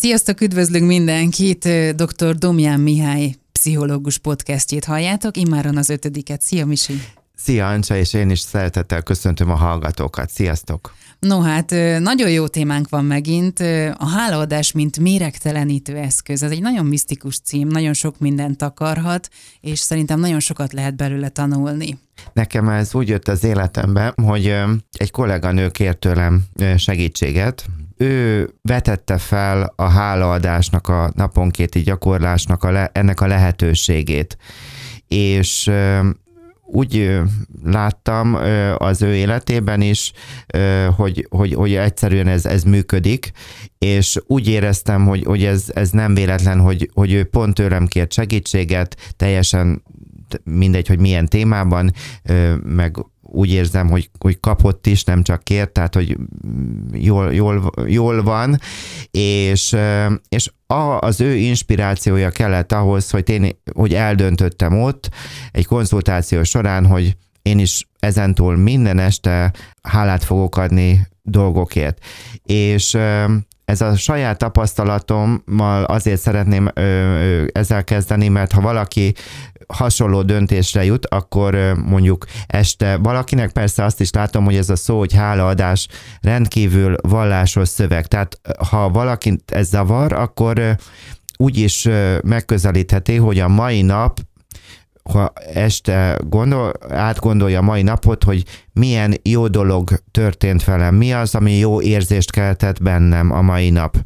Sziasztok, üdvözlünk mindenkit! Dr. Domján Mihály pszichológus podcastjét halljátok, immáron az ötödiket. Szia, Misi! Szia, Ancsa, és én is szeretettel köszöntöm a hallgatókat. Sziasztok! No hát, nagyon jó témánk van megint. A hálaadás, mint méregtelenítő eszköz. Ez egy nagyon misztikus cím, nagyon sok mindent akarhat, és szerintem nagyon sokat lehet belőle tanulni. Nekem ez úgy jött az életembe, hogy egy kolléganő kért tőlem segítséget, ő vetette fel a hálaadásnak, a naponkéti gyakorlásnak a le, ennek a lehetőségét. És úgy láttam az ő életében is, hogy, hogy, hogy egyszerűen ez, ez működik, és úgy éreztem, hogy, hogy ez, ez nem véletlen, hogy, hogy ő pont tőlem kért segítséget, teljesen mindegy, hogy milyen témában, meg úgy érzem, hogy, hogy kapott is, nem csak kért, tehát hogy jól, jól, jól van, és, és a, az ő inspirációja kellett ahhoz, hogy én hogy eldöntöttem ott egy konzultáció során, hogy én is ezentúl minden este hálát fogok adni dolgokért. És ez a saját tapasztalatommal azért szeretném ezzel kezdeni, mert ha valaki hasonló döntésre jut, akkor mondjuk este valakinek persze azt is látom, hogy ez a szó, hogy hálaadás rendkívül vallásos szöveg. Tehát ha valakit ez zavar, akkor úgy is megközelítheti, hogy a mai nap ha este gondol, átgondolja a mai napot, hogy milyen jó dolog történt velem, mi az, ami jó érzést keltett bennem a mai nap.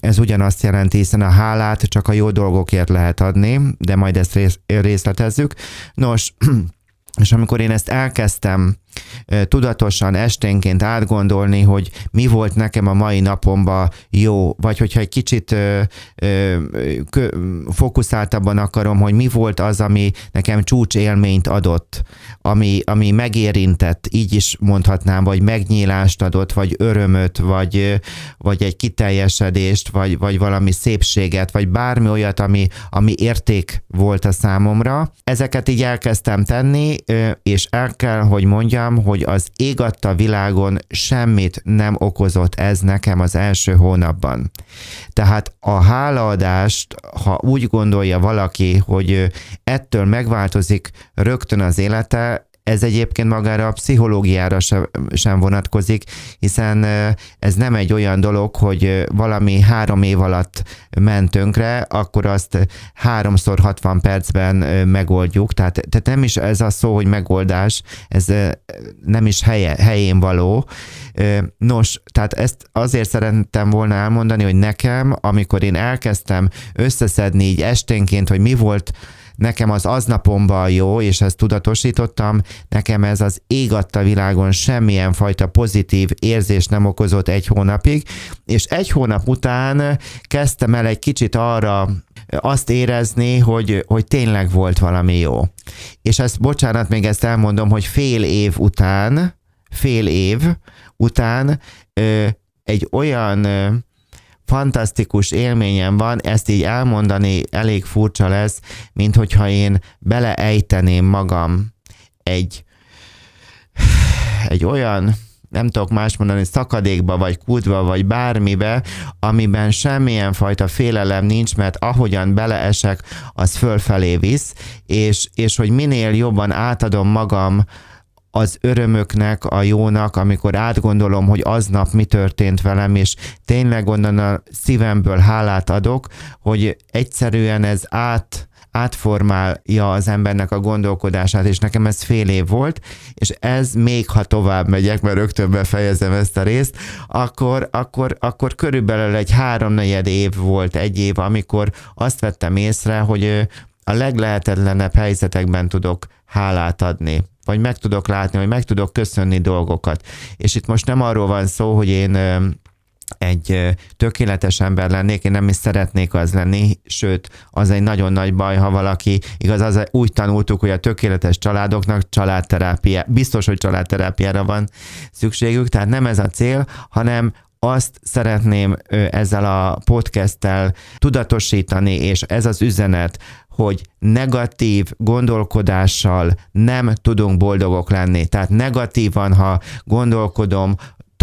Ez ugyanazt jelenti, hiszen a hálát csak a jó dolgokért lehet adni, de majd ezt részletezzük. Nos, és amikor én ezt elkezdtem tudatosan esténként átgondolni, hogy mi volt nekem a mai napomban jó, vagy hogyha egy kicsit ö, ö, kö, fókuszáltabban akarom, hogy mi volt az, ami nekem csúcs élményt adott, ami, ami megérintett, így is mondhatnám, vagy megnyílást adott, vagy örömöt, vagy, vagy egy kiteljesedést, vagy, vagy valami szépséget, vagy bármi olyat, ami, ami érték volt a számomra. Ezeket így elkezdtem tenni, és el kell, hogy mondjam, mondjam, hogy az ég adta világon semmit nem okozott ez nekem az első hónapban. Tehát a hálaadást, ha úgy gondolja valaki, hogy ettől megváltozik rögtön az élete, ez egyébként magára a pszichológiára sem vonatkozik, hiszen ez nem egy olyan dolog, hogy valami három év alatt ment akkor azt háromszor 60 percben megoldjuk. Tehát, tehát nem is ez a szó, hogy megoldás, ez nem is helye, helyén való. Nos, tehát ezt azért szerettem volna elmondani, hogy nekem, amikor én elkezdtem összeszedni így esténként, hogy mi volt nekem az aznapomban jó, és ezt tudatosítottam, nekem ez az ég adta világon semmilyen fajta pozitív érzés nem okozott egy hónapig, és egy hónap után kezdtem el egy kicsit arra azt érezni, hogy, hogy tényleg volt valami jó. És ezt, bocsánat, még ezt elmondom, hogy fél év után, fél év után ö, egy olyan fantasztikus élményem van, ezt így elmondani elég furcsa lesz, mint hogyha én beleejteném magam egy, egy olyan nem tudok más mondani, szakadékba, vagy kútba, vagy bármibe, amiben semmilyen fajta félelem nincs, mert ahogyan beleesek, az fölfelé visz, és, és hogy minél jobban átadom magam az örömöknek, a jónak, amikor átgondolom, hogy aznap mi történt velem, és tényleg onnan a szívemből hálát adok, hogy egyszerűen ez át, átformálja az embernek a gondolkodását, és nekem ez fél év volt, és ez még ha tovább megyek, mert rögtön befejezem ezt a részt, akkor, akkor, akkor körülbelül egy háromnegyed év volt, egy év, amikor azt vettem észre, hogy a leglehetetlenebb helyzetekben tudok hálát adni vagy meg tudok látni, vagy meg tudok köszönni dolgokat. És itt most nem arról van szó, hogy én egy tökéletes ember lennék, én nem is szeretnék az lenni, sőt, az egy nagyon nagy baj, ha valaki, igaz, az úgy tanultuk, hogy a tökéletes családoknak családterápia, biztos, hogy családterápiára van szükségük, tehát nem ez a cél, hanem azt szeretném ezzel a podcasttel tudatosítani, és ez az üzenet, hogy negatív gondolkodással nem tudunk boldogok lenni. Tehát negatívan, ha gondolkodom,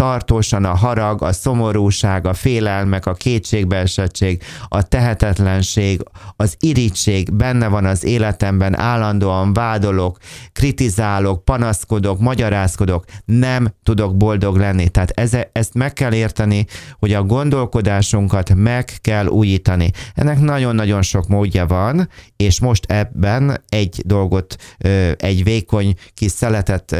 tartósan a harag, a szomorúság, a félelmek, a kétségbeesettség, a tehetetlenség, az irítség benne van az életemben, állandóan vádolok, kritizálok, panaszkodok, magyarázkodok, nem tudok boldog lenni. Tehát ez, ezt meg kell érteni, hogy a gondolkodásunkat meg kell újítani. Ennek nagyon-nagyon sok módja van, és most ebben egy dolgot, egy vékony kis szeletet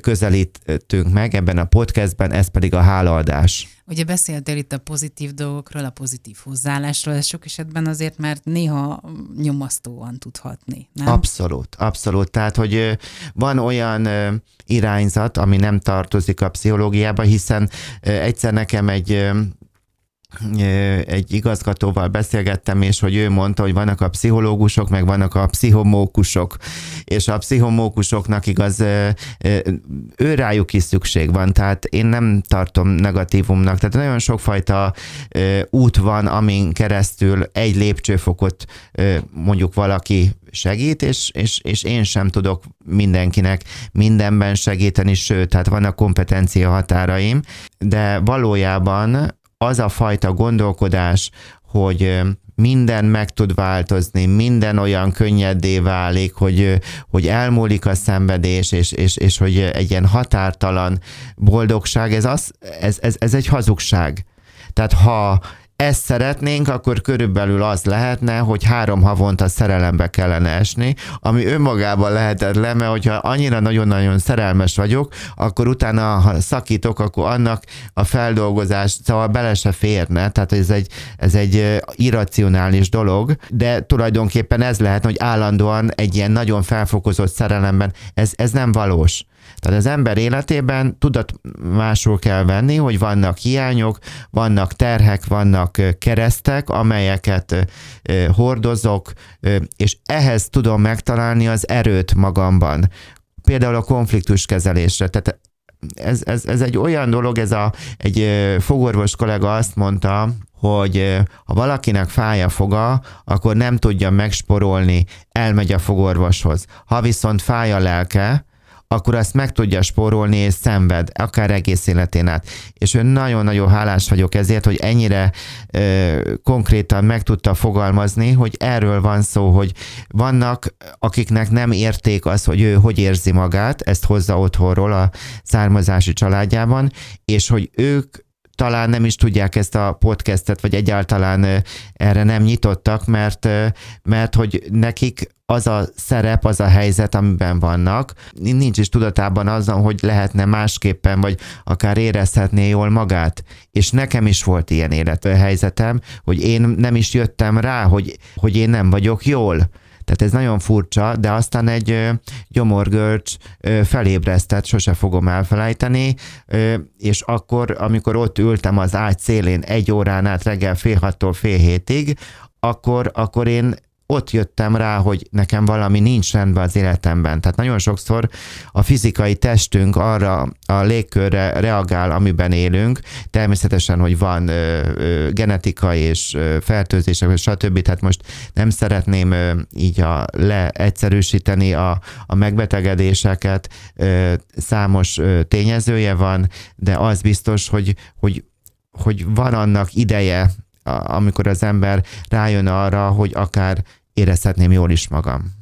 közelítünk meg ebben a podcastben, ez pedig a hálaadás. Ugye beszéltél itt a pozitív dolgokról, a pozitív hozzáállásról, ez sok esetben azért, mert néha nyomasztóan tudhatni, nem? Abszolút, abszolút. Tehát, hogy van olyan irányzat, ami nem tartozik a pszichológiába, hiszen egyszer nekem egy egy igazgatóval beszélgettem, és hogy ő mondta, hogy vannak a pszichológusok, meg vannak a pszichomókusok, és a pszichomókusoknak igaz, ő rájuk is szükség van, tehát én nem tartom negatívumnak, tehát nagyon sokfajta út van, amin keresztül egy lépcsőfokot mondjuk valaki segít, és, és, és én sem tudok mindenkinek mindenben segíteni, sőt, tehát vannak kompetencia határaim, de valójában az a fajta gondolkodás, hogy minden meg tud változni, minden olyan könnyedé válik, hogy, hogy elmúlik a szenvedés, és, és, és hogy egy ilyen határtalan boldogság, ez, az, ez, ez, ez egy hazugság. Tehát ha ezt szeretnénk, akkor körülbelül az lehetne, hogy három havonta szerelembe kellene esni, ami önmagában lehetetlen, mert hogyha annyira nagyon-nagyon szerelmes vagyok, akkor utána, ha szakítok, akkor annak a feldolgozás, szóval bele se férne, tehát ez egy, ez egy irracionális dolog, de tulajdonképpen ez lehet, hogy állandóan egy ilyen nagyon felfokozott szerelemben, ez, ez nem valós. Tehát az ember életében tudat másul kell venni, hogy vannak hiányok, vannak terhek, vannak keresztek, amelyeket hordozok, és ehhez tudom megtalálni az erőt magamban. Például a konfliktus kezelésre. Tehát ez, ez, ez egy olyan dolog, ez a, egy fogorvos kollega azt mondta, hogy ha valakinek fáj a foga, akkor nem tudja megsporolni, elmegy a fogorvoshoz. Ha viszont fáj a lelke, akkor azt meg tudja spórolni és szenved, akár egész életén át. És nagyon-nagyon hálás vagyok ezért, hogy ennyire ö, konkrétan meg tudta fogalmazni, hogy erről van szó, hogy vannak, akiknek nem érték az, hogy ő hogy érzi magát, ezt hozza otthonról a származási családjában, és hogy ők talán nem is tudják ezt a podcastet, vagy egyáltalán erre nem nyitottak, mert, mert hogy nekik az a szerep, az a helyzet, amiben vannak, nincs is tudatában azon, hogy lehetne másképpen, vagy akár érezhetné jól magát. És nekem is volt ilyen élethelyzetem, hogy én nem is jöttem rá, hogy, hogy én nem vagyok jól tehát ez nagyon furcsa, de aztán egy gyomorgörcs felébresztett, sose fogom elfelejteni, és akkor, amikor ott ültem az ágy szélén egy órán át reggel fél hattól fél hétig, akkor, akkor én ott jöttem rá, hogy nekem valami nincs rendben az életemben. Tehát nagyon sokszor a fizikai testünk arra a légkörre reagál, amiben élünk. Természetesen, hogy van ö, ö, genetikai és ö, fertőzések, stb. Tehát most nem szeretném ö, így a leegyszerűsíteni a, a megbetegedéseket. Ö, számos ö, tényezője van, de az biztos, hogy, hogy hogy van annak ideje, amikor az ember rájön arra, hogy akár érezhetném jól is magam.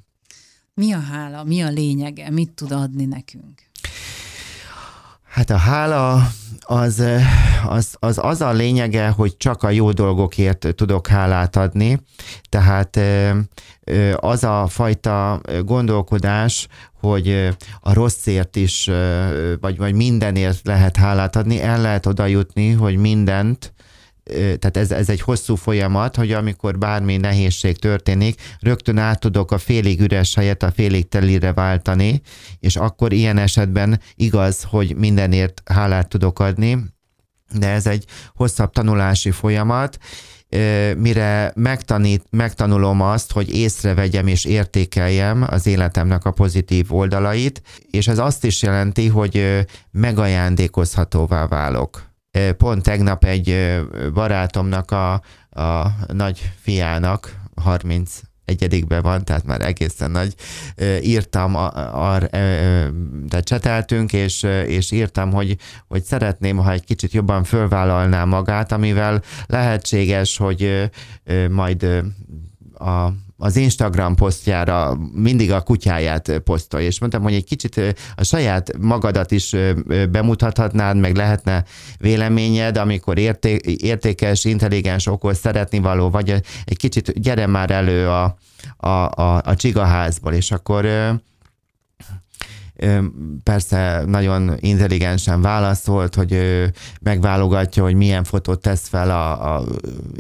Mi a hála? Mi a lényege? Mit tud adni nekünk? Hát a hála az, az, az, az a lényege, hogy csak a jó dolgokért tudok hálát adni, tehát az a fajta gondolkodás, hogy a rosszért is, vagy, vagy mindenért lehet hálát adni, el lehet oda jutni, hogy mindent tehát ez, ez egy hosszú folyamat, hogy amikor bármi nehézség történik, rögtön át tudok a félig üres helyet a félig telire váltani, és akkor ilyen esetben igaz, hogy mindenért hálát tudok adni, de ez egy hosszabb tanulási folyamat, mire megtanít, megtanulom azt, hogy észrevegyem és értékeljem az életemnek a pozitív oldalait, és ez azt is jelenti, hogy megajándékozhatóvá válok Pont tegnap egy barátomnak a, a nagy fiának, 30 egyedikben van, tehát már egészen nagy. Írtam, ar, de cseteltünk, és, és írtam, hogy, hogy szeretném, ha egy kicsit jobban fölvállalná magát, amivel lehetséges, hogy majd a az Instagram posztjára mindig a kutyáját posztolja, és mondtam, hogy egy kicsit a saját magadat is bemutathatnád, meg lehetne véleményed, amikor érté- értékes, intelligens, okos, szeretni való, vagy egy kicsit gyere már elő a, a, a, a csigaházból, és akkor persze nagyon intelligensen válaszolt, hogy ő megválogatja, hogy milyen fotót tesz fel a, a,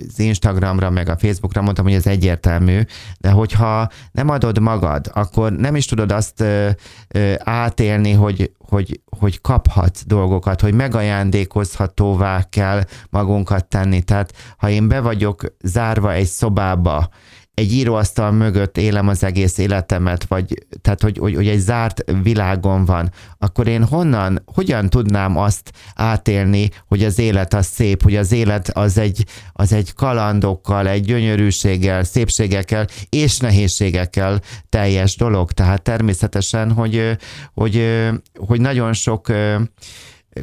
az Instagramra, meg a Facebookra, mondtam, hogy ez egyértelmű, de hogyha nem adod magad, akkor nem is tudod azt ö, ö, átélni, hogy, hogy, hogy kaphatsz dolgokat, hogy megajándékozhatóvá kell magunkat tenni. Tehát ha én be vagyok zárva egy szobába, egy íróasztal mögött élem az egész életemet, vagy tehát, hogy, hogy, hogy egy zárt világon van, akkor én honnan, hogyan tudnám azt átélni, hogy az élet az szép, hogy az élet az egy, az egy kalandokkal, egy gyönyörűséggel, szépségekkel és nehézségekkel teljes dolog. Tehát természetesen, hogy, hogy, hogy nagyon sok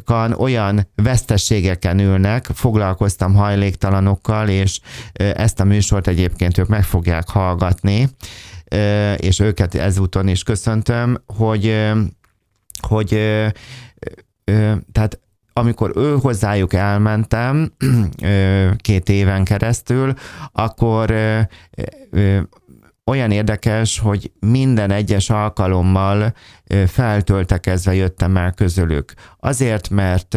kan olyan veszteségeken ülnek, foglalkoztam hajléktalanokkal, és ezt a műsort egyébként ők meg fogják hallgatni, és őket ezúton is köszöntöm, hogy, hogy tehát amikor ő hozzájuk elmentem két éven keresztül, akkor olyan érdekes, hogy minden egyes alkalommal feltöltekezve jöttem el közülük. Azért, mert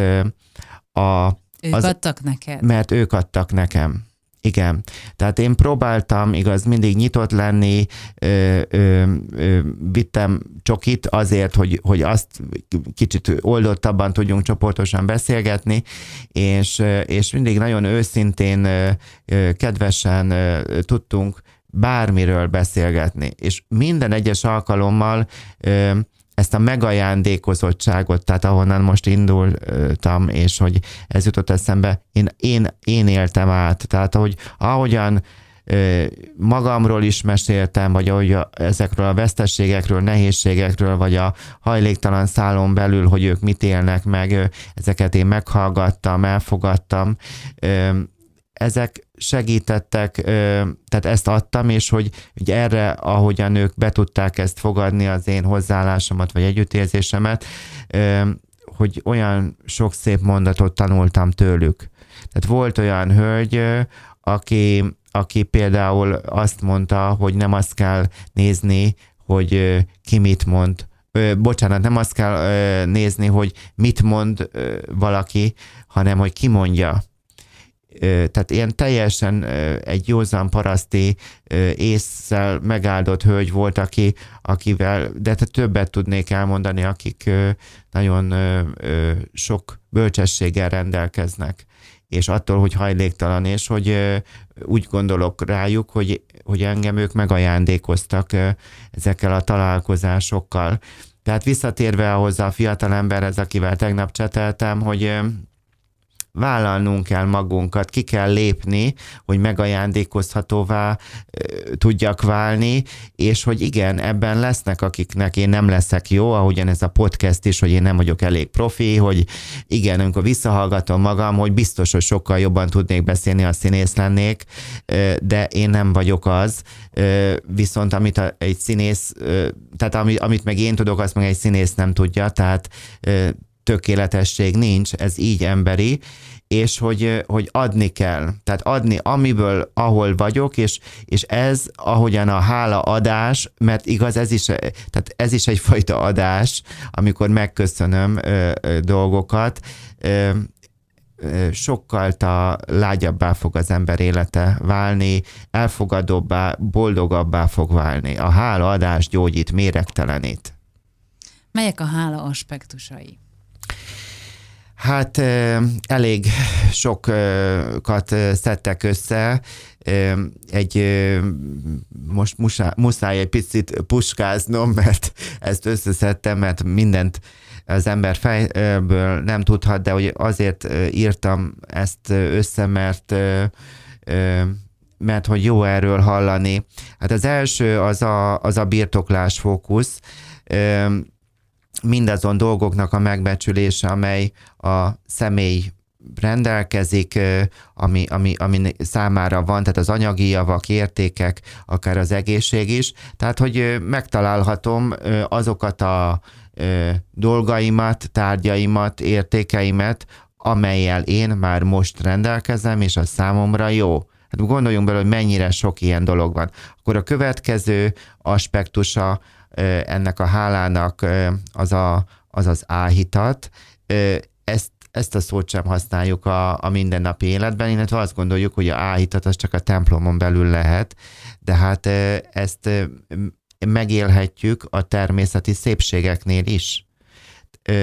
a... Ők az, adtak neked? Mert ők adtak nekem. Igen. Tehát én próbáltam, igaz, mindig nyitott lenni, ö, ö, ö, vittem csokit azért, hogy, hogy azt kicsit oldottabban tudjunk csoportosan beszélgetni, és, és mindig nagyon őszintén, kedvesen tudtunk bármiről beszélgetni, és minden egyes alkalommal ezt a megajándékozottságot, tehát ahonnan most indultam, és hogy ez jutott eszembe, én, én, én éltem át. Tehát ahogy, ahogyan magamról is meséltem, vagy ahogy a, ezekről a vesztességekről, nehézségekről, vagy a hajléktalan szálon belül, hogy ők mit élnek meg, ezeket én meghallgattam, elfogadtam, ezek segítettek, tehát ezt adtam, és hogy, hogy erre, ahogyan ők be tudták ezt fogadni, az én hozzáállásomat, vagy együttérzésemet, hogy olyan sok szép mondatot tanultam tőlük. Tehát volt olyan hölgy, aki, aki például azt mondta, hogy nem azt kell nézni, hogy ki mit mond, bocsánat, nem azt kell nézni, hogy mit mond valaki, hanem hogy ki mondja tehát ilyen teljesen egy józan paraszti észszel megáldott hölgy volt, aki, akivel, de többet tudnék elmondani, akik nagyon sok bölcsességgel rendelkeznek és attól, hogy hajléktalan, és hogy úgy gondolok rájuk, hogy, hogy engem ők megajándékoztak ezekkel a találkozásokkal. Tehát visszatérve ahhoz a fiatal emberhez, akivel tegnap cseteltem, hogy vállalnunk kell magunkat, ki kell lépni, hogy megajándékozhatóvá tudjak válni, és hogy igen, ebben lesznek, akiknek én nem leszek jó, ahogyan ez a podcast is, hogy én nem vagyok elég profi, hogy igen, amikor visszahallgatom magam, hogy biztos, hogy sokkal jobban tudnék beszélni, a színész lennék, de én nem vagyok az, viszont amit egy színész, tehát amit meg én tudok, azt meg egy színész nem tudja, tehát tökéletesség nincs, ez így emberi, és hogy, hogy adni kell. Tehát adni amiből, ahol vagyok, és, és ez, ahogyan a hála adás, mert igaz, ez is, tehát ez is egyfajta adás, amikor megköszönöm ö, ö, dolgokat, ö, sokkal ta lágyabbá fog az ember élete válni, elfogadóbbá, boldogabbá fog válni. A hála adás gyógyít, méregtelenít. Melyek a hála aspektusai? Hát elég sokat szedtek össze, egy, most muszáj, muszáj egy picit puskáznom, mert ezt összeszedtem, mert mindent az ember fejből nem tudhat, de hogy azért írtam ezt össze, mert mert hogy jó erről hallani. Hát az első az a, az a birtoklás fókusz, mindazon dolgoknak a megbecsülése, amely a személy rendelkezik, ami, ami, ami számára van, tehát az anyagi javak, értékek, akár az egészség is. Tehát, hogy megtalálhatom azokat a dolgaimat, tárgyaimat, értékeimet, amelyel én már most rendelkezem, és az számomra jó. Hát gondoljunk bele, hogy mennyire sok ilyen dolog van. Akkor a következő aspektusa ennek a hálának az a, az, az áhítat. Ezt ezt a szót sem használjuk a, a mindennapi életben, illetve azt gondoljuk, hogy a áhítat az csak a templomon belül lehet, de hát ezt megélhetjük a természeti szépségeknél is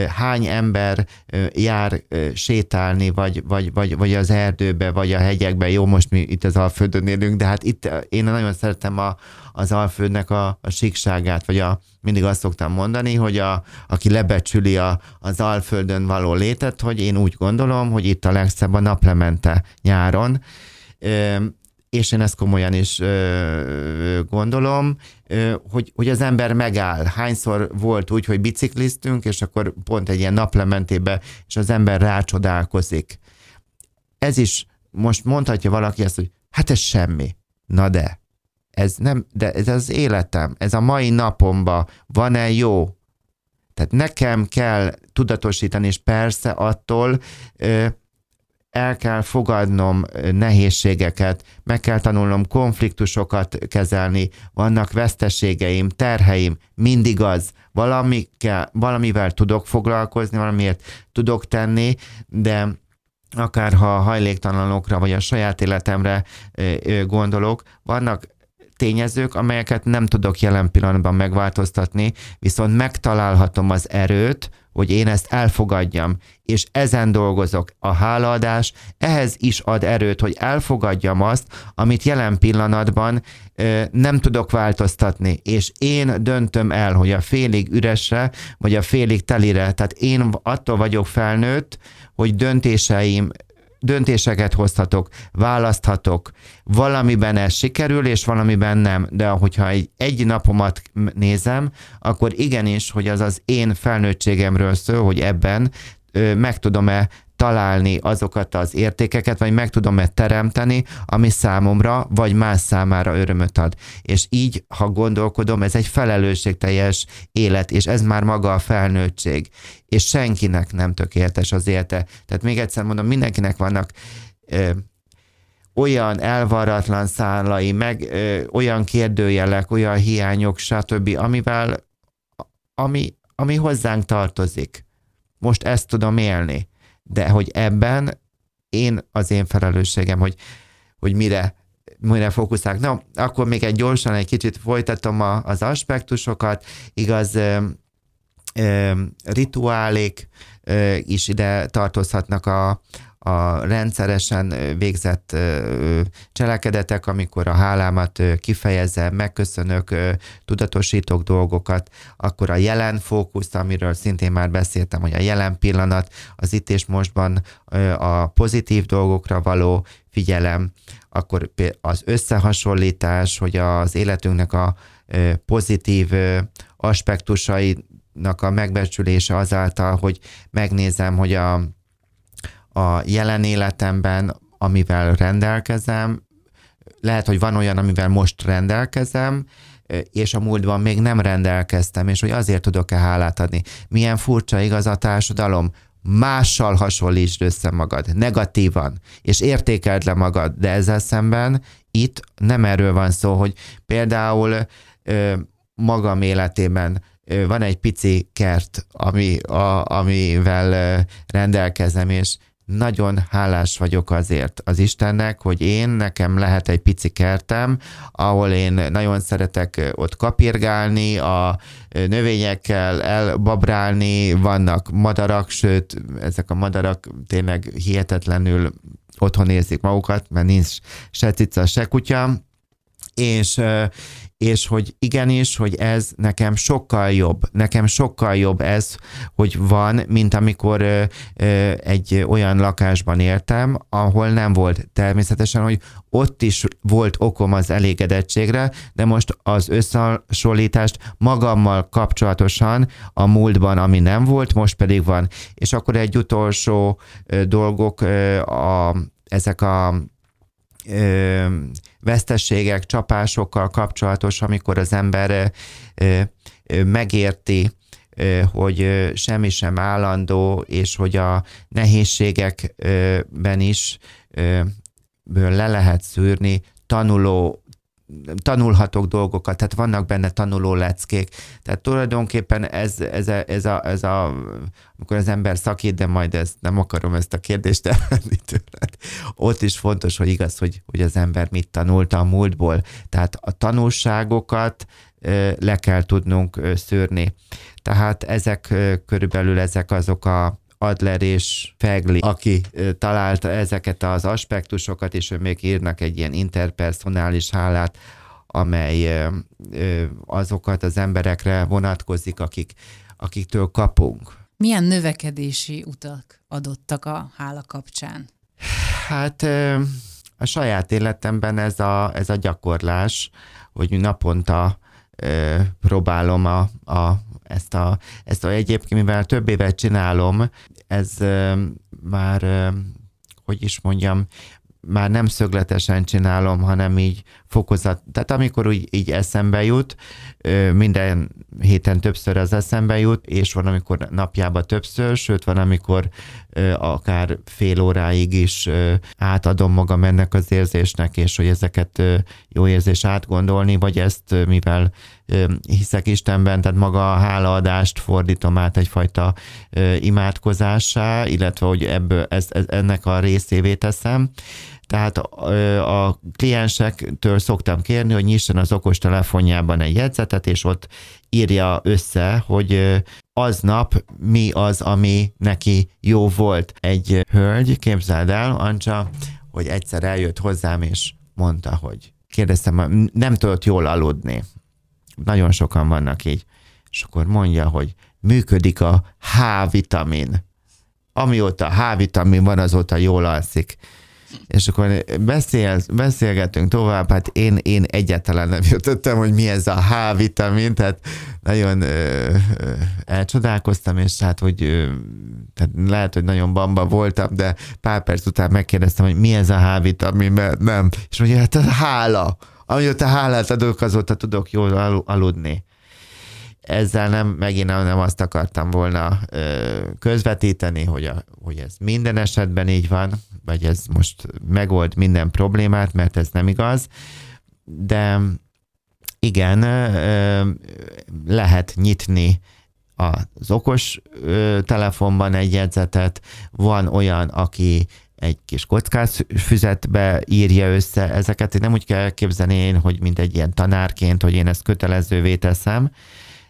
hány ember jár sétálni, vagy, vagy, vagy, vagy az erdőbe, vagy a hegyekbe, jó, most mi itt az Alföldön élünk, de hát itt én nagyon szeretem a, az Alföldnek a, a síkságát, vagy a, mindig azt szoktam mondani, hogy a, aki lebecsüli a, az Alföldön való létet, hogy én úgy gondolom, hogy itt a legszebb a naplemente nyáron, és én ezt komolyan is ö, gondolom, ö, hogy, hogy az ember megáll. Hányszor volt úgy, hogy bicikliztünk, és akkor pont egy ilyen naplementébe, és az ember rácsodálkozik. Ez is, most mondhatja valaki ezt, hogy hát ez semmi. Na de, ez nem, de ez az életem, ez a mai napomba van-e jó? Tehát nekem kell tudatosítani, és persze attól ö, el kell fogadnom nehézségeket, meg kell tanulnom konfliktusokat kezelni, vannak veszteségeim, terheim, mindig az, valami kell, valamivel tudok foglalkozni, valamiért tudok tenni, de akár ha a hajléktalanokra vagy a saját életemre gondolok, vannak tényezők, amelyeket nem tudok jelen pillanatban megváltoztatni, viszont megtalálhatom az erőt, hogy én ezt elfogadjam, és ezen dolgozok. A hálaadás ehhez is ad erőt, hogy elfogadjam azt, amit jelen pillanatban ö, nem tudok változtatni, és én döntöm el, hogy a félig üresre, vagy a félig telire, tehát én attól vagyok felnőtt, hogy döntéseim döntéseket hozhatok, választhatok, valamiben ez sikerül, és valamiben nem. De hogyha egy, egy napomat nézem, akkor igenis, hogy az az én felnőttségemről szól, hogy ebben ö, meg tudom-e találni azokat az értékeket, vagy meg tudom-e teremteni, ami számomra, vagy más számára örömöt ad. És így, ha gondolkodom, ez egy felelősségteljes élet, és ez már maga a felnőttség. És senkinek nem tökéletes az élete. Tehát még egyszer mondom, mindenkinek vannak ö, olyan elvarratlan szállai, meg ö, olyan kérdőjelek, olyan hiányok, stb., amivel, ami, ami hozzánk tartozik. Most ezt tudom élni de hogy ebben én az én felelősségem, hogy, hogy mire, mire fókuszálok. Na, akkor még egy gyorsan egy kicsit folytatom a, az aspektusokat. Igaz, rituálék is ide tartozhatnak a, a rendszeresen végzett cselekedetek, amikor a hálámat kifejezem, megköszönök, tudatosítok dolgokat, akkor a jelen fókusz, amiről szintén már beszéltem, hogy a jelen pillanat, az itt és mostban a pozitív dolgokra való figyelem, akkor az összehasonlítás, hogy az életünknek a pozitív aspektusainak a megbecsülése azáltal, hogy megnézem, hogy a a jelen életemben, amivel rendelkezem, lehet, hogy van olyan, amivel most rendelkezem, és a múltban még nem rendelkeztem, és hogy azért tudok-e hálát adni. Milyen furcsa igaz a társadalom, mással hasonlítsd össze magad, negatívan, és értékeld le magad, de ezzel szemben itt nem erről van szó, hogy például ö, magam életében ö, van egy pici kert, ami, a, amivel rendelkezem, és nagyon hálás vagyok azért az Istennek, hogy én, nekem lehet egy pici kertem, ahol én nagyon szeretek ott kapirgálni, a növényekkel elbabrálni, vannak madarak, sőt, ezek a madarak tényleg hihetetlenül otthon érzik magukat, mert nincs se cica, se kutya, és, és hogy igenis, hogy ez nekem sokkal jobb, nekem sokkal jobb ez, hogy van, mint amikor egy olyan lakásban éltem, ahol nem volt természetesen, hogy ott is volt okom az elégedettségre, de most az összehasonlítást magammal kapcsolatosan a múltban, ami nem volt, most pedig van. És akkor egy utolsó dolgok, a, ezek a ö, vesztességek, csapásokkal kapcsolatos, amikor az ember ö, ö, megérti, hogy semmi sem állandó, és hogy a nehézségekben is le lehet szűrni tanuló tanulhatok dolgokat, tehát vannak benne tanuló leckék. Tehát tulajdonképpen ez, ez, a, ez, a, ez a, amikor az ember szakít, de majd ezt nem akarom ezt a kérdést elvenni tőled. Ott is fontos, hogy igaz, hogy, hogy az ember mit tanulta a múltból. Tehát a tanulságokat le kell tudnunk szűrni. Tehát ezek körülbelül ezek azok a Adler és Fegli, aki találta ezeket az aspektusokat, és ő még írnak egy ilyen interpersonális hálát, amely azokat az emberekre vonatkozik, akik, akiktől kapunk. Milyen növekedési utak adottak a hála kapcsán? Hát a saját életemben ez a, ez a gyakorlás, hogy naponta próbálom a, a, ezt, a, ezt a egyébként, mivel több évet csinálom, ez már, hogy is mondjam, már nem szögletesen csinálom, hanem így fokozat. Tehát amikor úgy így eszembe jut, minden héten többször az eszembe jut, és van, amikor napjában többször, sőt van, amikor akár fél óráig is átadom magam ennek az érzésnek, és hogy ezeket jó érzés átgondolni, vagy ezt, mivel hiszek Istenben, tehát maga a hálaadást fordítom át egyfajta imádkozássá, illetve hogy ebből ez, ennek a részévé teszem. Tehát a kliensektől szoktam kérni, hogy nyisson az okos telefonjában egy jegyzetet, és ott írja össze, hogy aznap mi az, ami neki jó volt. Egy hölgy, képzeld el, Ancsa, hogy egyszer eljött hozzám, és mondta, hogy kérdeztem, nem tudott jól aludni. Nagyon sokan vannak így. És akkor mondja, hogy működik a H-vitamin. Amióta H-vitamin van, azóta jól alszik és akkor beszél, beszélgetünk tovább, hát én, én egyáltalán nem jutottam, hogy mi ez a H-vitamin, tehát nagyon ö, elcsodálkoztam, és hát, hogy ö, tehát lehet, hogy nagyon bamba voltam, de pár perc után megkérdeztem, hogy mi ez a H-vitamin, mert nem. És mondja, hát a hála. Amióta hálát adok, azóta tudok jól aludni. Ezzel nem, megint nem azt akartam volna ö, közvetíteni, hogy, a, hogy ez minden esetben így van, vagy ez most megold minden problémát, mert ez nem igaz, de igen, lehet nyitni az okos telefonban egy jegyzetet, van olyan, aki egy kis kockás füzetbe írja össze ezeket, nem úgy kell képzelni én, hogy mint egy ilyen tanárként, hogy én ezt kötelezővé teszem,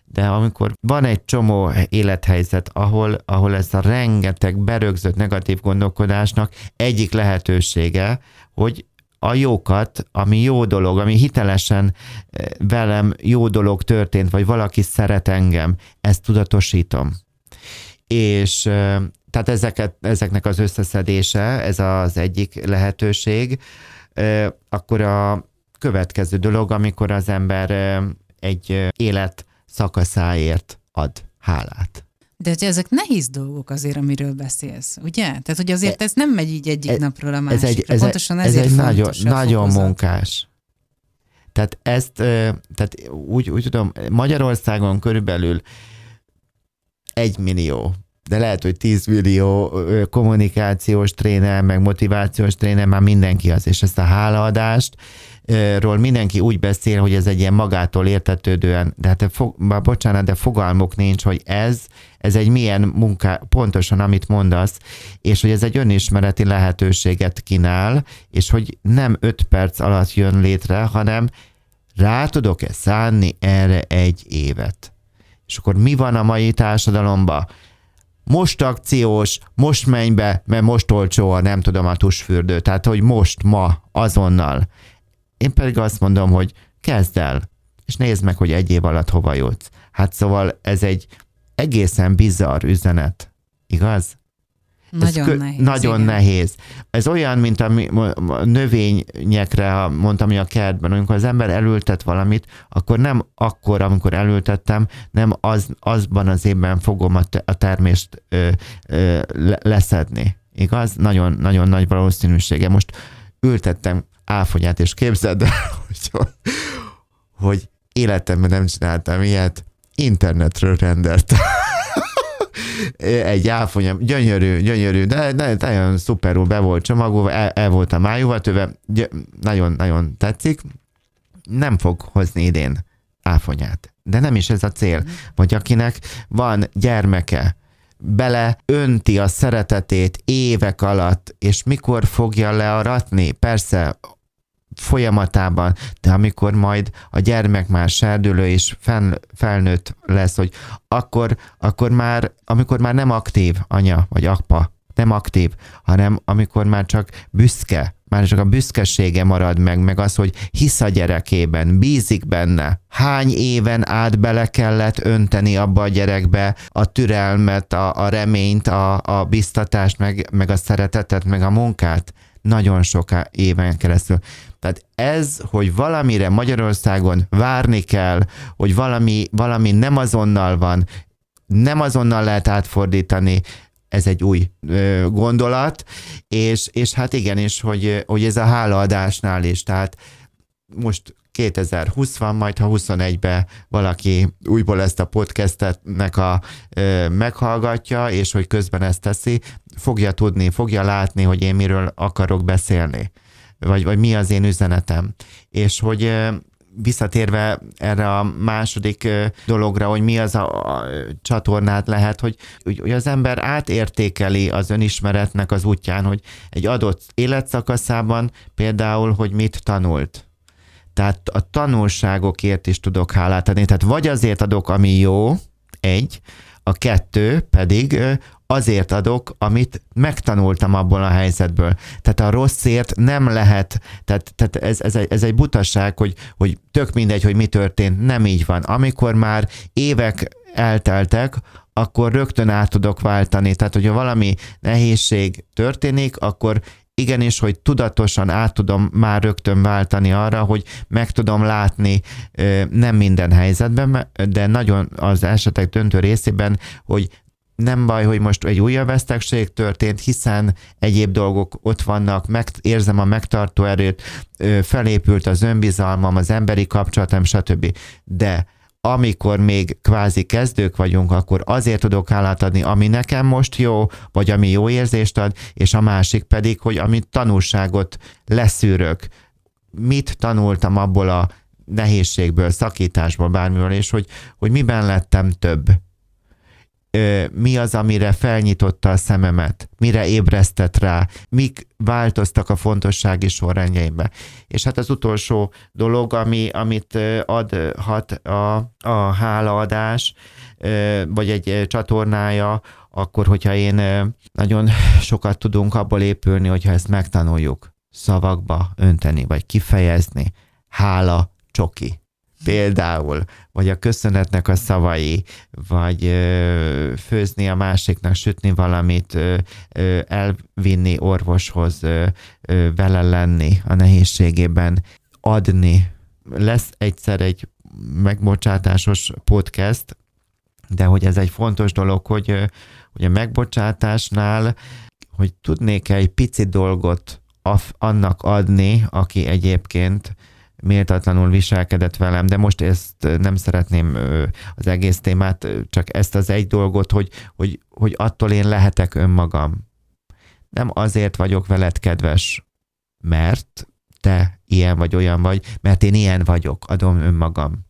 de amikor van egy csomó élethelyzet, ahol, ahol ez a rengeteg berögzött negatív gondolkodásnak egyik lehetősége, hogy a jókat, ami jó dolog, ami hitelesen eh, velem jó dolog történt, vagy valaki szeret engem, ezt tudatosítom. És eh, tehát ezeket, ezeknek az összeszedése, ez az egyik lehetőség. Eh, akkor a következő dolog, amikor az ember egy élet szakaszáért ad hálát. De hogy ezek nehéz dolgok azért, amiről beszélsz, ugye? Tehát, hogy azért ez nem megy így egyik e, napról a másikra. Ez egy, ez Pontosan ez egy nagyon, nagyon munkás. Tehát ezt, tehát úgy, úgy tudom, Magyarországon körülbelül egy millió, de lehet, hogy 10 millió kommunikációs tréner, meg motivációs tréner, már mindenki az, és ezt a hálaadást, ról mindenki úgy beszél, hogy ez egy ilyen magától értetődően, de hát fog, bocsánat, de fogalmuk nincs, hogy ez, ez egy milyen munka, pontosan amit mondasz, és hogy ez egy önismereti lehetőséget kínál, és hogy nem öt perc alatt jön létre, hanem rá tudok-e szánni erre egy évet. És akkor mi van a mai társadalomban? Most akciós, most menj be, mert most olcsó a nem tudom a tusfürdő. Tehát, hogy most, ma, azonnal Én pedig azt mondom, hogy kezd el, és nézd meg, hogy egy év alatt hova jutsz. Hát szóval ez egy egészen bizarr üzenet, igaz? Nagyon kö- nehéz. Nagyon igen. nehéz. Ez olyan, mint a, növényekre, mondtam, hogy a kertben, amikor az ember elültet valamit, akkor nem akkor, amikor elültettem, nem az, azban az évben fogom a, a termést ö, ö, leszedni. Igaz? Nagyon, nagyon nagy valószínűsége. Most ültettem áfonyát, és képzeld el, hogy, hogy életemben nem csináltam ilyet, internetről rendeltem egy áfonya, gyönyörű, gyönyörű, de, de nagyon szuperul be volt csomagolva, el, el volt a májúvatőve, nagyon-nagyon tetszik. Nem fog hozni idén áfonyát. De nem is ez a cél. Vagy akinek van gyermeke, bele önti a szeretetét évek alatt, és mikor fogja learatni? Persze folyamatában, de amikor majd a gyermek már serdülő és fel, felnőtt lesz, hogy akkor, akkor már, amikor már nem aktív anya vagy apa, nem aktív, hanem amikor már csak büszke, már csak a büszkesége marad meg, meg az, hogy hisz a gyerekében, bízik benne. Hány éven át bele kellett önteni abba a gyerekbe a türelmet, a, a reményt, a, a biztatást, meg, meg a szeretetet, meg a munkát? Nagyon sok éven keresztül. Tehát ez, hogy valamire Magyarországon várni kell, hogy valami, valami nem azonnal van, nem azonnal lehet átfordítani, ez egy új ö, gondolat, és, és hát igen, és hogy, hogy ez a hálaadásnál is, tehát most 2020 van, majd ha 21-ben valaki újból ezt a podcastetnek a ö, meghallgatja, és hogy közben ezt teszi, fogja tudni, fogja látni, hogy én miről akarok beszélni vagy, vagy mi az én üzenetem. És hogy visszatérve erre a második dologra, hogy mi az a, a csatornát lehet, hogy, hogy az ember átértékeli az önismeretnek az útján, hogy egy adott életszakaszában például, hogy mit tanult. Tehát a tanulságokért is tudok hálát adni. Tehát vagy azért adok, ami jó, egy, a kettő pedig azért adok, amit megtanultam abból a helyzetből. Tehát a rosszért nem lehet, tehát, tehát ez, ez, egy, ez egy butaság, hogy, hogy tök mindegy, hogy mi történt, nem így van. Amikor már évek elteltek, akkor rögtön át tudok váltani. Tehát, hogyha valami nehézség történik, akkor igenis, hogy tudatosan át tudom már rögtön váltani arra, hogy meg tudom látni nem minden helyzetben, de nagyon az esetek döntő részében, hogy nem baj, hogy most egy újabb vesztegség történt, hiszen egyéb dolgok ott vannak, meg, érzem a megtartó erőt, felépült az önbizalmam, az emberi kapcsolatom, stb. De amikor még kvázi kezdők vagyunk, akkor azért tudok állát adni, ami nekem most jó, vagy ami jó érzést ad, és a másik pedig, hogy amit tanulságot leszűrök, mit tanultam abból a nehézségből, szakításból, bármiből, és hogy, hogy miben lettem több mi az, amire felnyitotta a szememet, mire ébresztett rá, mik változtak a fontossági sorrendjeimbe. És hát az utolsó dolog, ami, amit adhat a, a hálaadás, vagy egy csatornája, akkor, hogyha én nagyon sokat tudunk abból épülni, hogyha ezt megtanuljuk szavakba önteni, vagy kifejezni. Hála, csoki például, vagy a köszönetnek a szavai, vagy ö, főzni a másiknak, sütni valamit, ö, ö, elvinni orvoshoz, ö, ö, vele lenni a nehézségében, adni. Lesz egyszer egy megbocsátásos podcast, de hogy ez egy fontos dolog, hogy, hogy a megbocsátásnál, hogy tudnék egy pici dolgot annak adni, aki egyébként méltatlanul viselkedett velem, de most ezt nem szeretném az egész témát, csak ezt az egy dolgot, hogy, hogy, hogy attól én lehetek önmagam. Nem azért vagyok veled kedves, mert te ilyen vagy olyan vagy, mert én ilyen vagyok, adom önmagam.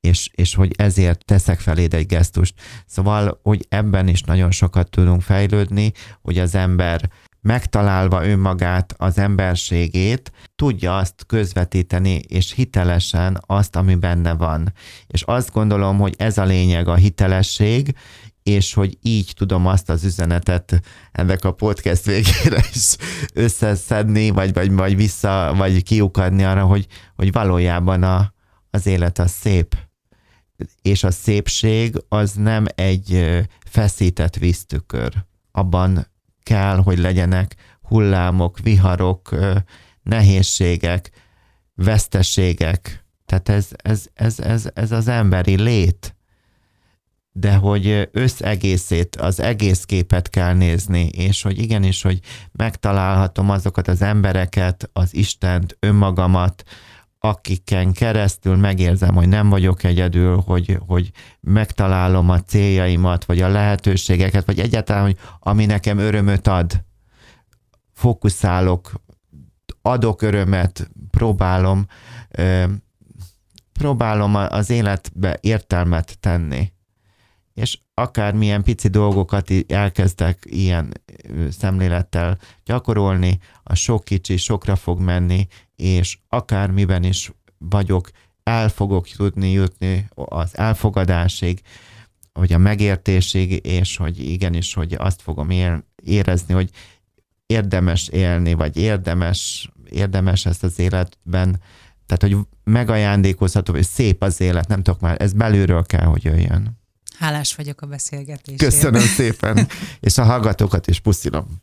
És, és hogy ezért teszek feléd egy gesztust. Szóval, hogy ebben is nagyon sokat tudunk fejlődni, hogy az ember megtalálva önmagát, az emberségét, tudja azt közvetíteni, és hitelesen azt, ami benne van. És azt gondolom, hogy ez a lényeg, a hitelesség, és hogy így tudom azt az üzenetet ennek a podcast végére is összeszedni, vagy, vagy, vagy vissza, vagy kiukadni arra, hogy, hogy valójában a, az élet az szép. És a szépség az nem egy feszített víztükör. Abban kell, hogy legyenek hullámok, viharok, nehézségek, veszteségek. Tehát ez, ez, ez, ez, ez az emberi lét de hogy összegészét, az egész képet kell nézni, és hogy igenis, hogy megtalálhatom azokat az embereket, az Istent, önmagamat, akiken keresztül megérzem, hogy nem vagyok egyedül, hogy, hogy megtalálom a céljaimat, vagy a lehetőségeket, vagy egyáltalán, hogy ami nekem örömöt ad, fókuszálok, adok örömet, próbálom, próbálom az életbe értelmet tenni és akármilyen pici dolgokat elkezdek ilyen szemlélettel gyakorolni, a sok kicsi sokra fog menni, és akármiben is vagyok, el fogok tudni jutni az elfogadásig, hogy a megértésig, és hogy igenis, hogy azt fogom érezni, hogy érdemes élni, vagy érdemes, érdemes ezt az életben, tehát, hogy megajándékozható, hogy szép az élet, nem tudok már, ez belülről kell, hogy jöjjön. Hálás vagyok a beszélgetésért. Köszönöm szépen, és a hallgatókat is puszilom.